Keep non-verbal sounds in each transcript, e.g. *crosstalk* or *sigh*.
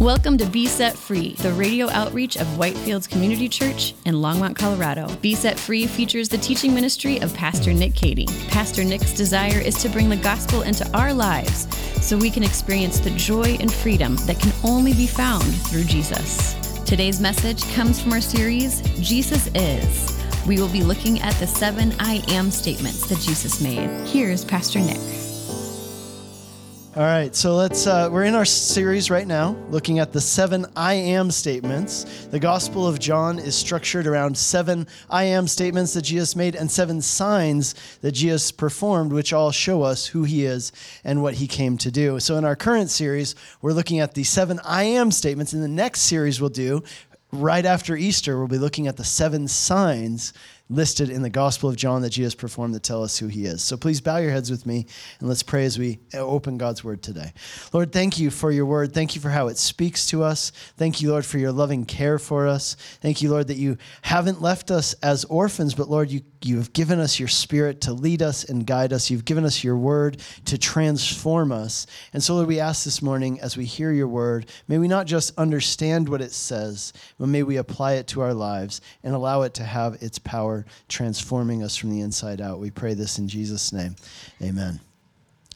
Welcome to Be Set Free, the radio outreach of Whitefields Community Church in Longmont, Colorado. Be Set Free features the teaching ministry of Pastor Nick Cady. Pastor Nick's desire is to bring the gospel into our lives so we can experience the joy and freedom that can only be found through Jesus. Today's message comes from our series, Jesus Is. We will be looking at the seven I am statements that Jesus made. Here's Pastor Nick. All right, so let's, uh, we're in our series right now looking at the seven I am statements. The Gospel of John is structured around seven I am statements that Jesus made and seven signs that Jesus performed, which all show us who he is and what he came to do. So in our current series, we're looking at the seven I am statements. In the next series, we'll do right after Easter, we'll be looking at the seven signs listed in the Gospel of John that Jesus performed that tell us who he is. So please bow your heads with me and let's pray as we open God's word today. Lord, thank you for your word. Thank you for how it speaks to us. Thank you, Lord, for your loving care for us. Thank you, Lord, that you haven't left us as orphans, but Lord, you, you have given us your spirit to lead us and guide us. You've given us your word to transform us. And so, Lord, we ask this morning as we hear your word, may we not just understand what it says, but may we apply it to our lives and allow it to have its power transforming us from the inside out. We pray this in Jesus' name. Amen.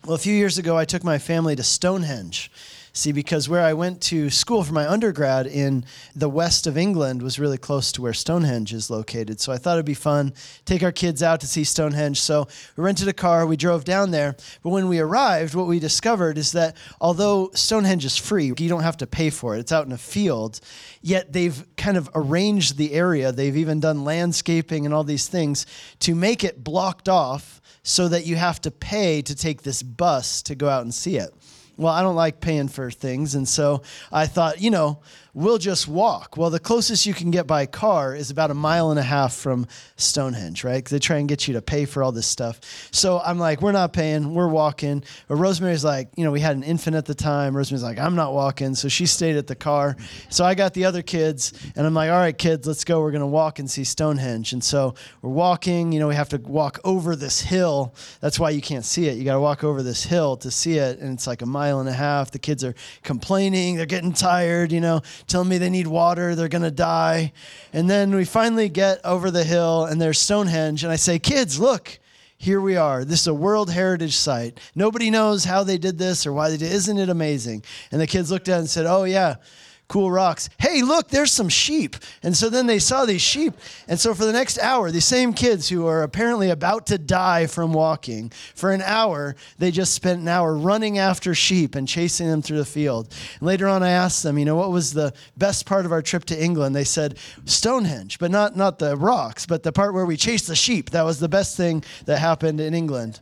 Well, a few years ago, I took my family to Stonehenge. See, because where I went to school for my undergrad in the west of England was really close to where Stonehenge is located. So I thought it'd be fun, take our kids out to see Stonehenge. So we rented a car, we drove down there. But when we arrived, what we discovered is that although Stonehenge is free, you don't have to pay for it, it's out in a field, yet they've kind of arranged the area. They've even done landscaping and all these things to make it blocked off so that you have to pay to take this bus to go out and see it well, I don't like paying for things. And so I thought, you know, we'll just walk. Well, the closest you can get by car is about a mile and a half from Stonehenge, right? They try and get you to pay for all this stuff. So I'm like, we're not paying, we're walking. But Rosemary's like, you know, we had an infant at the time. Rosemary's like, I'm not walking. So she stayed at the car. So I got the other kids, and I'm like, all right, kids, let's go. We're going to walk and see Stonehenge. And so we're walking, you know, we have to walk over this hill. That's why you can't see it. You got to walk over this hill to see it. And it's like a mile and a half. The kids are complaining, they're getting tired, you know telling me they need water, they're going to die. And then we finally get over the hill and there's Stonehenge. And I say, Kids, look, here we are. This is a World Heritage Site. Nobody knows how they did this or why they did. Isn't it amazing? And the kids looked at it and said, Oh, yeah cool rocks. Hey, look, there's some sheep. And so then they saw these sheep. And so for the next hour, these same kids who are apparently about to die from walking, for an hour, they just spent an hour running after sheep and chasing them through the field. And later on, I asked them, you know, what was the best part of our trip to England? They said Stonehenge, but not, not the rocks, but the part where we chased the sheep. That was the best thing that happened in England.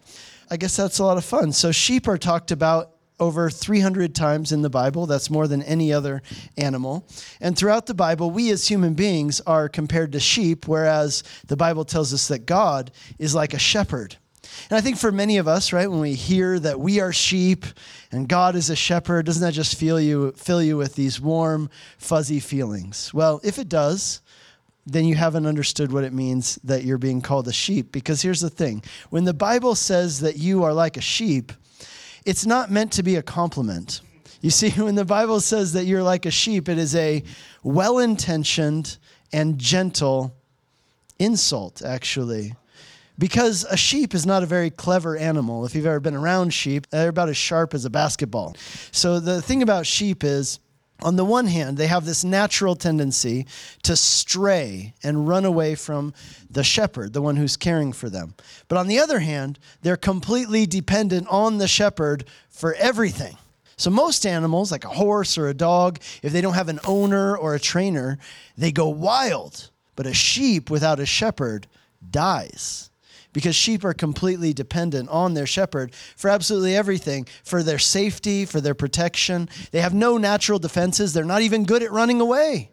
I guess that's a lot of fun. So sheep are talked about over 300 times in the Bible. That's more than any other animal. And throughout the Bible, we as human beings are compared to sheep, whereas the Bible tells us that God is like a shepherd. And I think for many of us, right, when we hear that we are sheep and God is a shepherd, doesn't that just fill you, fill you with these warm, fuzzy feelings? Well, if it does, then you haven't understood what it means that you're being called a sheep. Because here's the thing when the Bible says that you are like a sheep, it's not meant to be a compliment. You see, *laughs* when the Bible says that you're like a sheep, it is a well intentioned and gentle insult, actually. Because a sheep is not a very clever animal. If you've ever been around sheep, they're about as sharp as a basketball. So the thing about sheep is, on the one hand, they have this natural tendency to stray and run away from the shepherd, the one who's caring for them. But on the other hand, they're completely dependent on the shepherd for everything. So, most animals, like a horse or a dog, if they don't have an owner or a trainer, they go wild. But a sheep without a shepherd dies because sheep are completely dependent on their shepherd for absolutely everything for their safety, for their protection. They have no natural defenses, they're not even good at running away.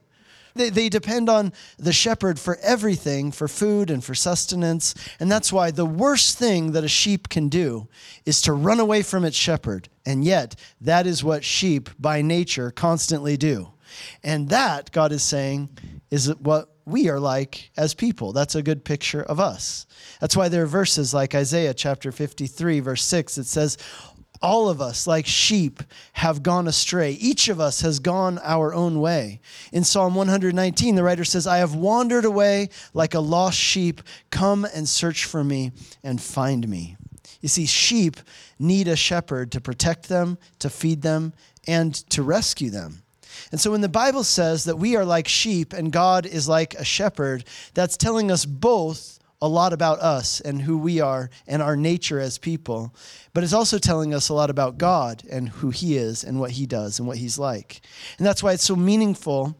They, they depend on the shepherd for everything, for food and for sustenance. And that's why the worst thing that a sheep can do is to run away from its shepherd. And yet, that is what sheep by nature constantly do. And that, God is saying, is what we are like as people. That's a good picture of us. That's why there are verses like Isaiah chapter 53, verse 6, it says, all of us, like sheep, have gone astray. Each of us has gone our own way. In Psalm 119, the writer says, I have wandered away like a lost sheep. Come and search for me and find me. You see, sheep need a shepherd to protect them, to feed them, and to rescue them. And so when the Bible says that we are like sheep and God is like a shepherd, that's telling us both a lot about us and who we are and our nature as people. But it's also telling us a lot about God and who He is and what He does and what He's like. And that's why it's so meaningful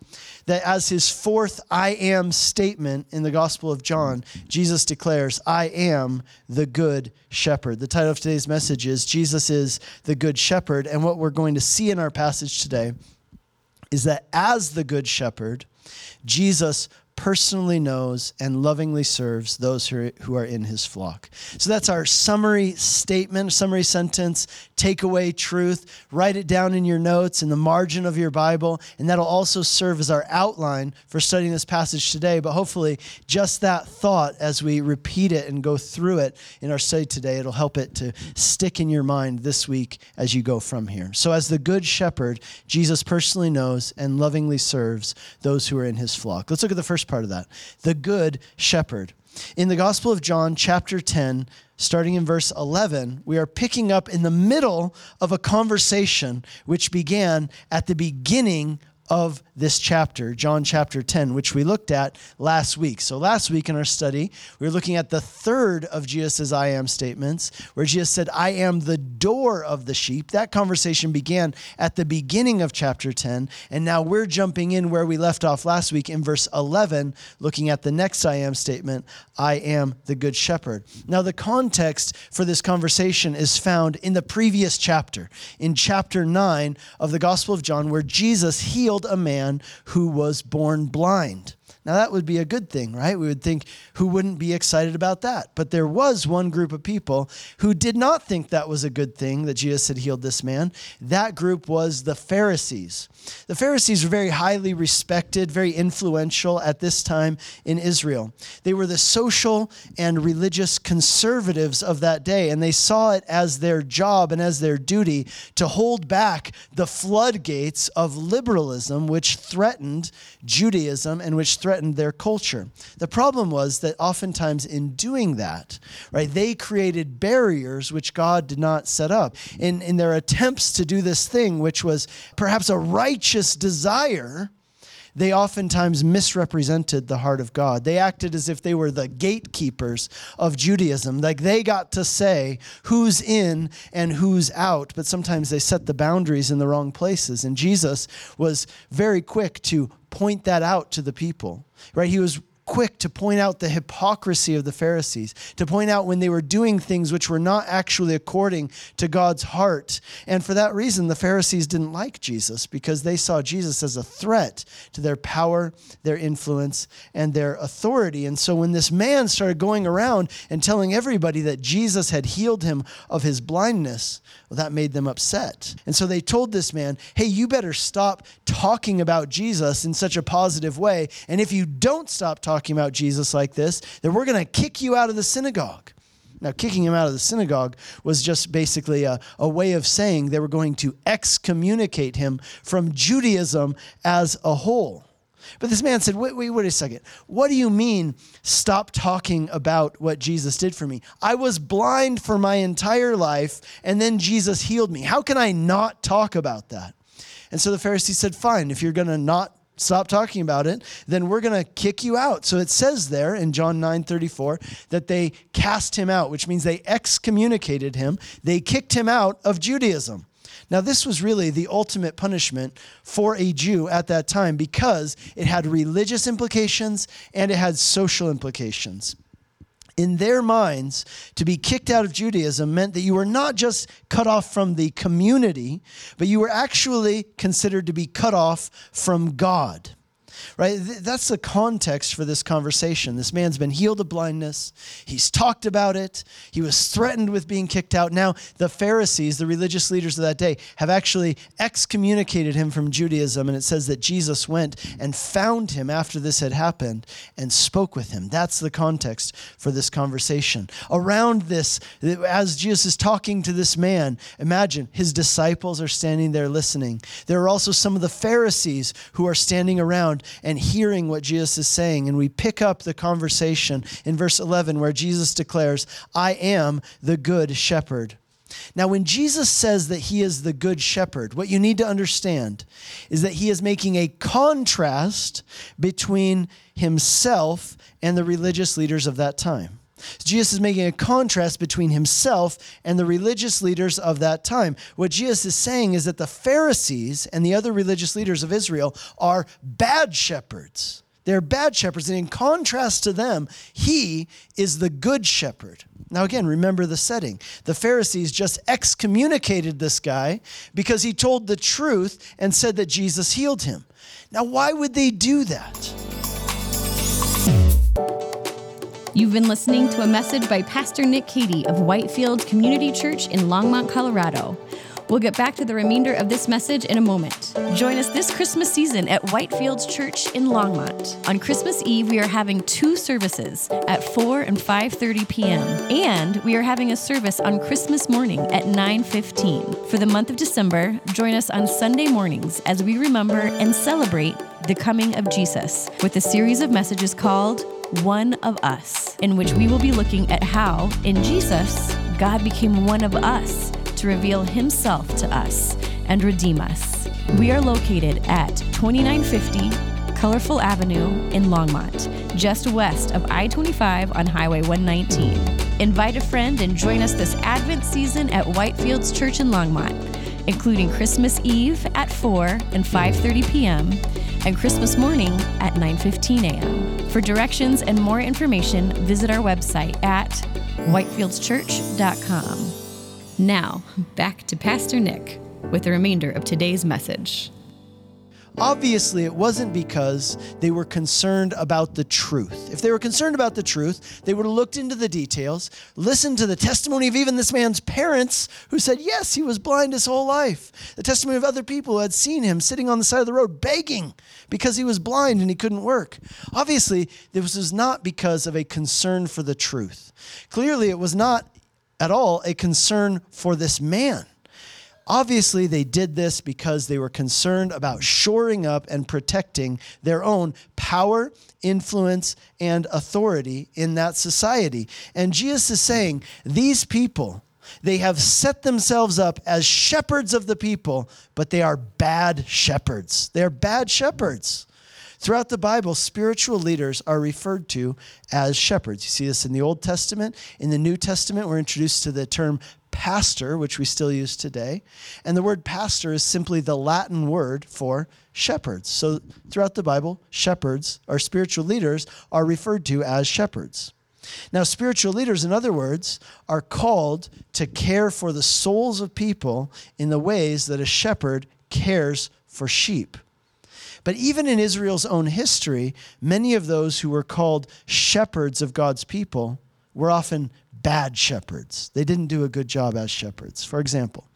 that as His fourth I am statement in the Gospel of John, Jesus declares, I am the Good Shepherd. The title of today's message is Jesus is the Good Shepherd. And what we're going to see in our passage today is that as the Good Shepherd, Jesus personally knows and lovingly serves those who are, in his flock. So that's our summary statement, summary sentence, takeaway truth. Write it down in your notes in the margin of your Bible, and that'll also serve as our outline for studying this passage today. But hopefully, just that thought as we repeat it and go through it in our study today, it'll help it to stick in your mind this week as you go from here. So, as the good shepherd, Jesus personally knows and lovingly serves those who are in his flock. Let's look at the first part of that the good shepherd. In the Gospel of John, chapter 10, starting in verse 11, we are picking up in the middle of a conversation which began at the beginning of this chapter, John chapter 10, which we looked at last week. So, last week in our study, we were looking at the third of Jesus' I am statements, where Jesus said, I am the door of the sheep. That conversation began at the beginning of chapter 10. And now we're jumping in where we left off last week in verse 11, looking at the next I am statement I am the good shepherd. Now, the context for this conversation is found in the previous chapter, in chapter 9 of the Gospel of John, where Jesus healed a man man who was born blind. Now, that would be a good thing, right? We would think, who wouldn't be excited about that? But there was one group of people who did not think that was a good thing that Jesus had healed this man. That group was the Pharisees. The Pharisees were very highly respected, very influential at this time in Israel. They were the social and religious conservatives of that day, and they saw it as their job and as their duty to hold back the floodgates of liberalism, which threatened Judaism and which threatened their culture. The problem was that oftentimes in doing that, right, they created barriers which God did not set up. In, in their attempts to do this thing, which was perhaps a righteous desire, they oftentimes misrepresented the heart of God. They acted as if they were the gatekeepers of Judaism. Like they got to say who's in and who's out, but sometimes they set the boundaries in the wrong places. And Jesus was very quick to point that out to the people, right? He was quick to point out the hypocrisy of the Pharisees, to point out when they were doing things which were not actually according to God's heart. And for that reason, the Pharisees didn't like Jesus because they saw Jesus as a threat to their power, their influence, and their authority. And so when this man started going around and telling everybody that Jesus had healed him of his blindness, well, that made them upset. And so they told this man, hey, you better stop talking about Jesus in such a positive way. And if you don't stop talking, talking about Jesus like this, then we're going to kick you out of the synagogue. Now, kicking him out of the synagogue was just basically a, a way of saying they were going to excommunicate him from Judaism as a whole. But this man said, wait, wait, wait a second. What do you mean, stop talking about what Jesus did for me? I was blind for my entire life, and then Jesus healed me. How can I not talk about that? And so the Pharisee said, fine, if you're going to not stop talking about it, then we're going to kick you out. So it says there in John 9 34 that they cast him out, which means they excommunicated him. They kicked him out of Judaism. Now, this was really the ultimate punishment for a Jew at that time because it had religious implications and it had social implications in their minds, to be kicked out of Judaism meant that you were not just cut off from the community, but you were actually considered to be cut off from God. Right? That's the context for this conversation. This man's been healed of blindness. He's talked about it. He was threatened with being kicked out. Now, the Pharisees, the religious leaders of that day, have actually excommunicated him from Judaism. And it says that Jesus went and found him after this had happened and spoke with him. That's the context for this conversation. Around this, as Jesus is talking to this man, imagine his disciples are standing there listening. There are also some of the Pharisees who are standing around and hearing what Jesus is saying. And we pick up the conversation in verse 11 where Jesus declares, I am the good shepherd. Now, when Jesus says that he is the good shepherd, what you need to understand is that he is making a contrast between himself and the religious leaders of that time. Jesus is making a contrast between himself and the religious leaders of that time. What Jesus is saying is that the Pharisees and the other religious leaders of Israel are bad shepherds. They're bad shepherds. And in contrast to them, he is the good shepherd. Now, again, remember the setting. The Pharisees just excommunicated this guy because he told the truth and said that Jesus healed him. Now, why would they do that? You've been listening to a message by Pastor Nick Cady of Whitefield Community Church in Longmont, Colorado. We'll get back to the remainder of this message in a moment. Join us this Christmas season at Whitefields Church in Longmont. On Christmas Eve, we are having two services at 4 and 5:30 p.m. and we are having a service on Christmas morning at 9:15. For the month of December, join us on Sunday mornings as we remember and celebrate the coming of Jesus with a series of messages called one of Us, in which we will be looking at how, in Jesus, God became one of us to reveal Himself to us and redeem us. We are located at 2950 Colorful Avenue in Longmont, just west of I 25 on Highway 119. Invite a friend and join us this Advent season at Whitefields Church in Longmont, including Christmas Eve at 4 and 5:30 p.m and Christmas morning at 9:15 a.m. For directions and more information, visit our website at whitefieldschurch.com. Now, back to Pastor Nick with the remainder of today's message. Obviously, it wasn't because they were concerned about the truth. If they were concerned about the truth, they would have looked into the details, listened to the testimony of even this man's parents who said, yes, he was blind his whole life. The testimony of other people who had seen him sitting on the side of the road begging because he was blind and he couldn't work. Obviously, this was not because of a concern for the truth. Clearly, it was not at all a concern for this man. Obviously, they did this because they were concerned about shoring up and protecting their own power, influence, and authority in that society. And Jesus is saying, These people, they have set themselves up as shepherds of the people, but they are bad shepherds. They are bad shepherds. Throughout the Bible, spiritual leaders are referred to as shepherds. You see this in the Old Testament. In the New Testament, we're introduced to the term pastor, which we still use today. And the word pastor is simply the Latin word for shepherds. So throughout the Bible, shepherds or spiritual leaders are referred to as shepherds. Now, spiritual leaders, in other words, are called to care for the souls of people in the ways that a shepherd cares for sheep. But even in Israel's own history, many of those who were called shepherds of God's people were often bad shepherds. They didn't do a good job as shepherds. For example,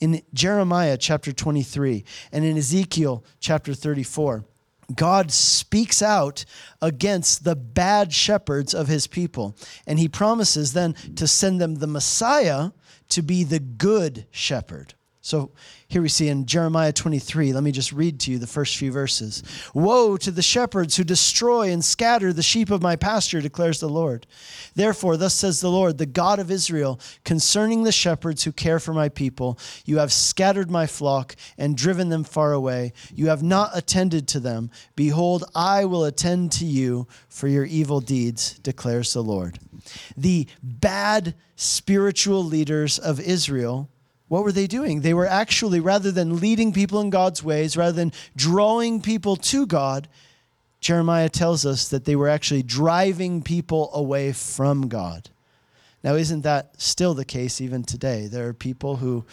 in Jeremiah chapter 23 and in Ezekiel chapter 34, God speaks out against the bad shepherds of his people. And he promises then to send them the Messiah to be the good shepherd. So here we see in Jeremiah 23, let me just read to you the first few verses. Woe to the shepherds who destroy and scatter the sheep of my pasture, declares the Lord. Therefore, thus says the Lord, the God of Israel, concerning the shepherds who care for my people, you have scattered my flock and driven them far away. You have not attended to them. Behold, I will attend to you for your evil deeds, declares the Lord. The bad spiritual leaders of Israel what were they doing? They were actually, rather than leading people in God's ways, rather than drawing people to God, Jeremiah tells us that they were actually driving people away from God. Now, isn't that still the case even today? There are people who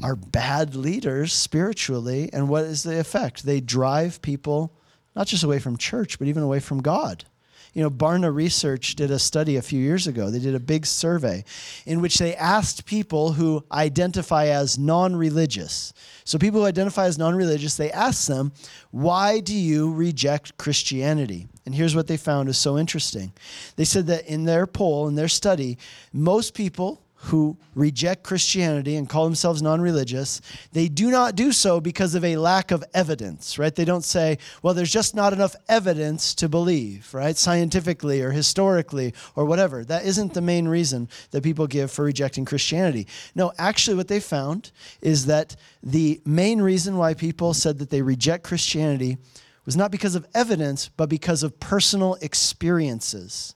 are bad leaders spiritually, and what is the effect? They drive people not just away from church, but even away from God. You know, Barna Research did a study a few years ago. They did a big survey in which they asked people who identify as non religious. So, people who identify as non religious, they asked them, Why do you reject Christianity? And here's what they found is so interesting. They said that in their poll, in their study, most people who reject Christianity and call themselves non religious, they do not do so because of a lack of evidence, right? They don't say, well, there's just not enough evidence to believe, right? Scientifically or historically or whatever. That isn't the main reason that people give for rejecting Christianity. No, actually, what they found is that the main reason why people said that they reject Christianity was not because of evidence, but because of personal experiences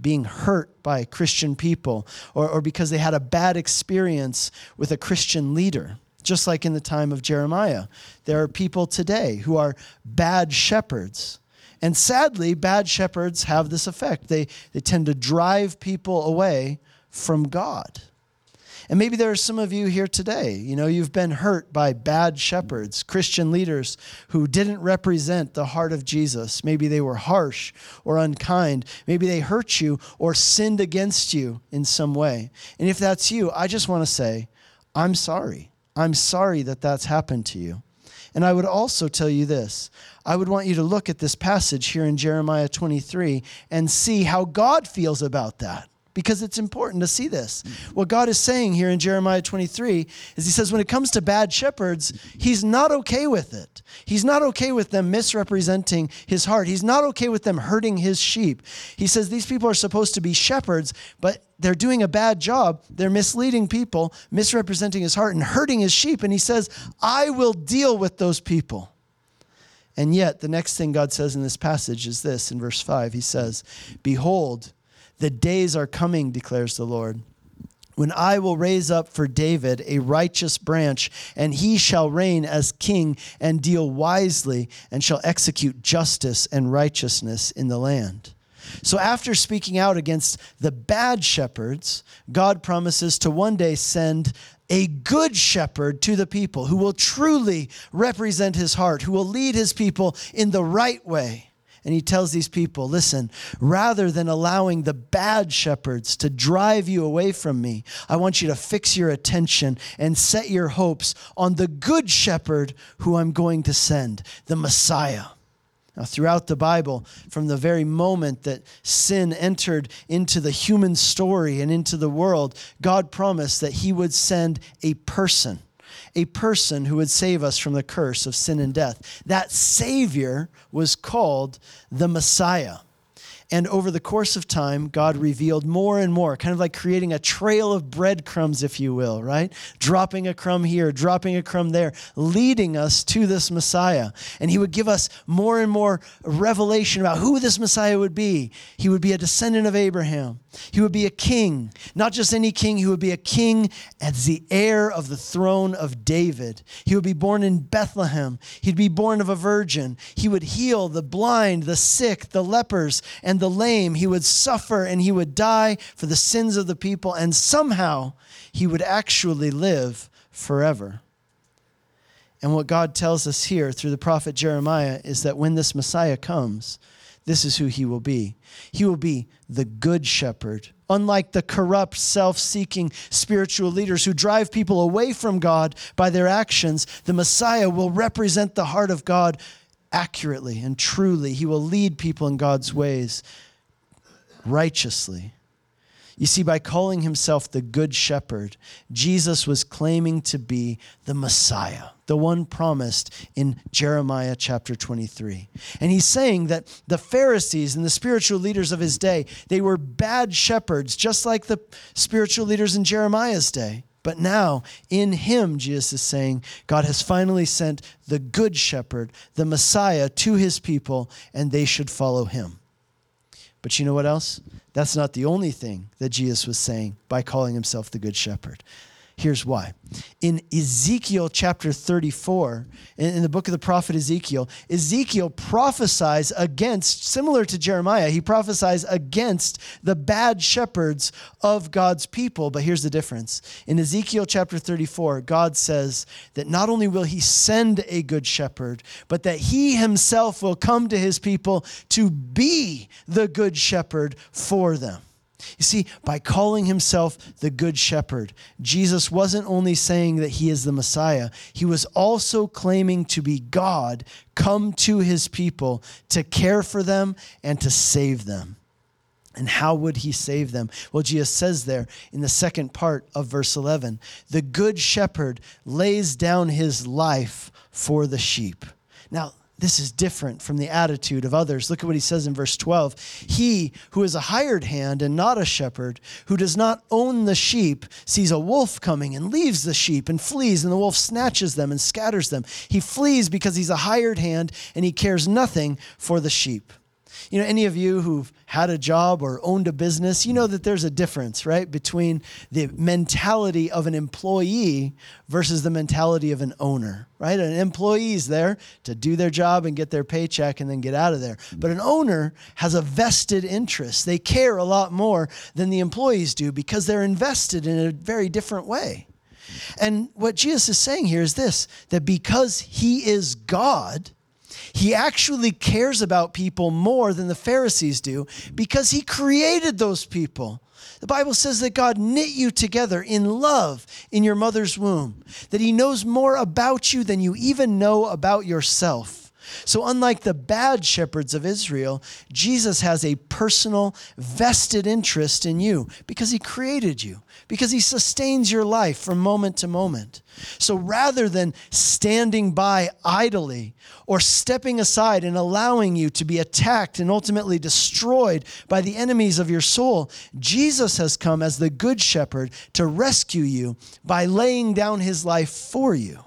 being hurt by Christian people or, or because they had a bad experience with a Christian leader. Just like in the time of Jeremiah, there are people today who are bad shepherds. And sadly, bad shepherds have this effect. They, they tend to drive people away from God. And maybe there are some of you here today, you know, you've been hurt by bad shepherds, Christian leaders who didn't represent the heart of Jesus. Maybe they were harsh or unkind. Maybe they hurt you or sinned against you in some way. And if that's you, I just want to say, I'm sorry. I'm sorry that that's happened to you. And I would also tell you this I would want you to look at this passage here in Jeremiah 23 and see how God feels about that because it's important to see this. What God is saying here in Jeremiah 23 is He says, when it comes to bad shepherds, He's not okay with it. He's not okay with them misrepresenting His heart. He's not okay with them hurting His sheep. He says these people are supposed to be shepherds, but they're doing a bad job. They're misleading people, misrepresenting His heart, and hurting His sheep. And He says, I will deal with those people. And yet, the next thing God says in this passage is this in verse 5 He says, Behold, the days are coming, declares the Lord, when I will raise up for David a righteous branch, and he shall reign as king and deal wisely, and shall execute justice and righteousness in the land. So, after speaking out against the bad shepherds, God promises to one day send a good shepherd to the people who will truly represent his heart, who will lead his people in the right way. And he tells these people listen, rather than allowing the bad shepherds to drive you away from me, I want you to fix your attention and set your hopes on the good shepherd who I'm going to send, the Messiah. Now, throughout the Bible, from the very moment that sin entered into the human story and into the world, God promised that He would send a person a person who would save us from the curse of sin and death. That Savior was called the Messiah. And over the course of time, God revealed more and more, kind of like creating a trail of breadcrumbs, if you will, right? Dropping a crumb here, dropping a crumb there, leading us to this Messiah. And He would give us more and more revelation about who this Messiah would be. He would be a descendant of Abraham, He would be a king, not just any king, He would be a king as the heir of the throne of David. He would be born in Bethlehem, He'd be born of a virgin. He would heal the blind, the sick, the lepers, and and the lame. He would suffer and he would die for the sins of the people, and somehow he would actually live forever. And what God tells us here through the prophet Jeremiah is that when this Messiah comes, this is who he will be. He will be the good shepherd. Unlike the corrupt, self seeking spiritual leaders who drive people away from God by their actions, the Messiah will represent the heart of God accurately and truly. He will lead people in God's ways righteously. You see, by calling himself the Good Shepherd, Jesus was claiming to be the Messiah, the one promised in Jeremiah chapter 23. And he's saying that the Pharisees and the spiritual leaders of his day, they were bad shepherds, just like the spiritual leaders in Jeremiah's day. But now, in him, Jesus is saying, God has finally sent the good shepherd, the Messiah, to his people, and they should follow him. But you know what else? That's not the only thing that Jesus was saying by calling himself the good shepherd. Here's why. In Ezekiel chapter 34, in, the book of the prophet Ezekiel, Ezekiel prophesies against, similar to Jeremiah, he prophesies against the bad shepherds of God's people. But here's the difference. In Ezekiel chapter 34, God says that not only will he send a good shepherd, but that he himself will come to his people to be the good shepherd for them. You see, by calling himself the Good Shepherd, Jesus wasn't only saying that he is the Messiah, he was also claiming to be God come to his people to care for them and to save them. And how would he save them? Well, Jesus says there in the second part of verse 11 the Good Shepherd lays down his life for the sheep. Now, this is different from the attitude of others. Look at what he says in verse 12. He who is a hired hand and not a shepherd, who does not own the sheep, sees a wolf coming and leaves the sheep and flees, and the wolf snatches them and scatters them. He flees because he's a hired hand and he cares nothing for the sheep. You know, any of you who've had a job or owned a business, you know that there's a difference, right, between the mentality of an employee versus the mentality of an owner, right? An employee is there to do their job and get their paycheck and then get out of there. But an owner has a vested interest. They care a lot more than the employees do because they're invested in a very different way. And what Jesus is saying here is this that because he is God, he actually cares about people more than the Pharisees do because he created those people. The Bible says that God knit you together in love in your mother's womb, that he knows more about you than you even know about yourself. So, unlike the bad shepherds of Israel, Jesus has a personal, vested interest in you because he created you, because he sustains your life from moment to moment. So, rather than standing by idly or stepping aside and allowing you to be attacked and ultimately destroyed by the enemies of your soul, Jesus has come as the good shepherd to rescue you by laying down his life for you.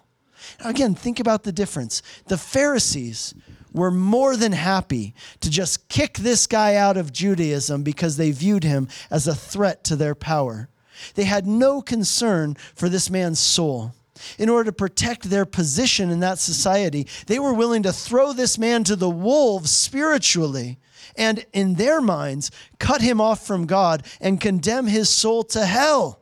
Again, think about the difference. The Pharisees were more than happy to just kick this guy out of Judaism because they viewed him as a threat to their power. They had no concern for this man's soul. In order to protect their position in that society, they were willing to throw this man to the wolves spiritually and, in their minds, cut him off from God and condemn his soul to hell.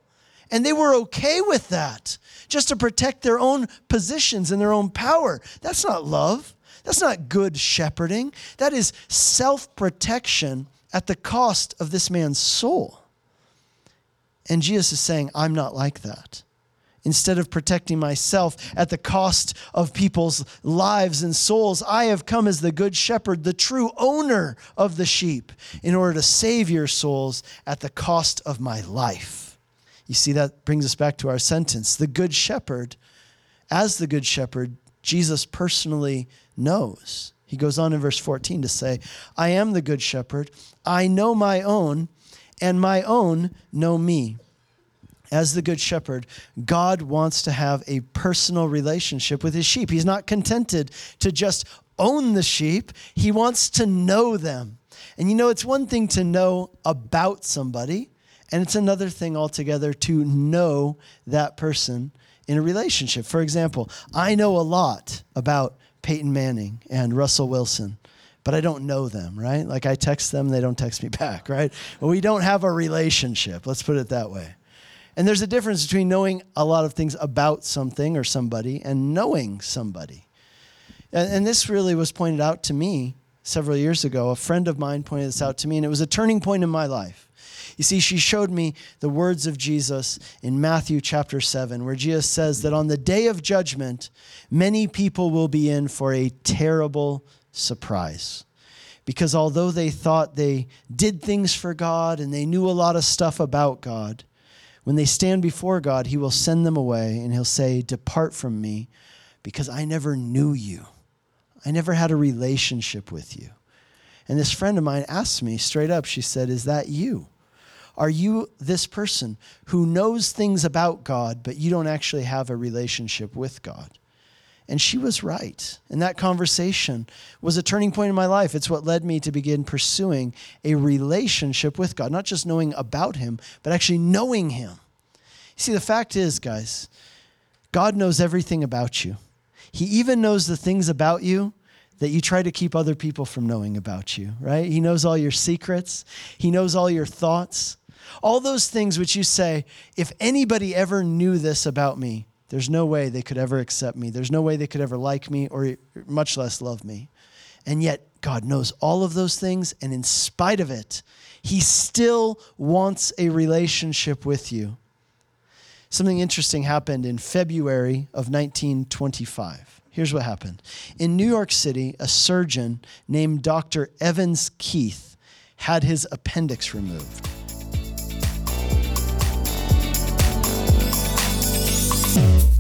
And they were okay with that just to protect their own positions and their own power. That's not love. That's not good shepherding. That is self protection at the cost of this man's soul. And Jesus is saying, I'm not like that. Instead of protecting myself at the cost of people's lives and souls, I have come as the good shepherd, the true owner of the sheep, in order to save your souls at the cost of my life. You see, that brings us back to our sentence. The Good Shepherd, as the Good Shepherd, Jesus personally knows. He goes on in verse 14 to say, I am the Good Shepherd. I know my own, and my own know me. As the Good Shepherd, God wants to have a personal relationship with his sheep. He's not contented to just own the sheep, he wants to know them. And you know, it's one thing to know about somebody, and it's another thing altogether to know that person in a relationship. For example, I know a lot about Peyton Manning and Russell Wilson, but I don't know them, right? Like I text them, they don't text me *laughs* back, right? We don't have a relationship, let's put it that way. And there's a difference between knowing a lot of things about something or somebody and knowing somebody. And, and this really was pointed out to me several years ago. A friend of mine pointed this out to me, and it was a turning point in my life. You see, she showed me the words of Jesus in Matthew chapter 7, where Jesus says that on the day of judgment, many people will be in for a terrible surprise. Because although they thought they did things for God and they knew a lot of stuff about God, when they stand before God, He will send them away and He'll say, Depart from me, because I never knew you. I never had a relationship with you. And this friend of mine asked me straight up, she said, Is that you? Are you this person who knows things about God, but you don't actually have a relationship with God? And she was right. And that conversation was a turning point in my life. It's what led me to begin pursuing a relationship with God, not just knowing about Him, but actually knowing Him. See, the fact is, guys, God knows everything about you. He even knows the things about you that you try to keep other people from knowing about you, right? He knows all your secrets, He knows all your thoughts, all those things which you say, if anybody ever knew this about me, there's no way they could ever accept me. There's no way they could ever like me or much less love me. And yet, God knows all of those things. And in spite of it, He still wants a relationship with you. Something interesting happened in February of 1925. Here's what happened. In New York City, a surgeon named Dr. Evans Keith had his appendix removed.